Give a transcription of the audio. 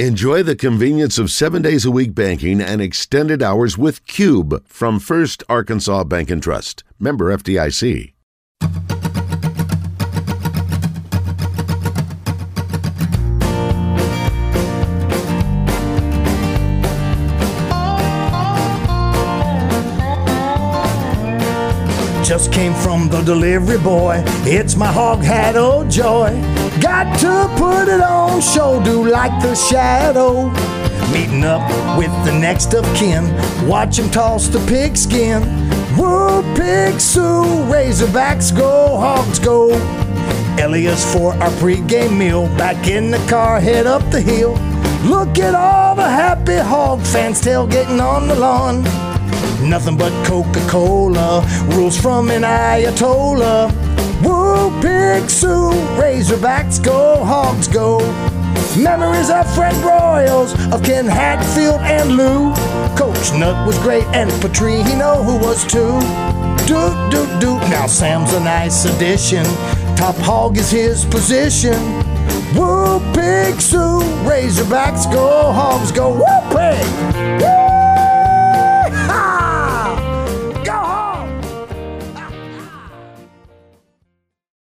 Enjoy the convenience of seven days a week banking and extended hours with Cube from First Arkansas Bank and Trust. Member FDIC. Just came from the delivery boy. It's my hog hat, oh joy. Got to put it on show, do like the shadow. Meeting up with the next of kin. Watch him toss the pigskin. Woo, pig Sooie, Razorbacks go, hogs go. Elias for our pregame meal. Back in the car, head up the hill. Look at all the happy hog fans tailgating on the lawn. Nothing but Coca Cola, rules from an Ayatollah. Pig Sooie, Razorbacks go, hogs go. Memories of Fred Broyles, of Ken Hatfield and Lou. Coach Nutt was great, and Petrino, who was too. Do, do, do. Now Sam's a nice addition. Top hog is his position. Woo, pig Sooie, Razorbacks go, hogs go. Pig! Woo!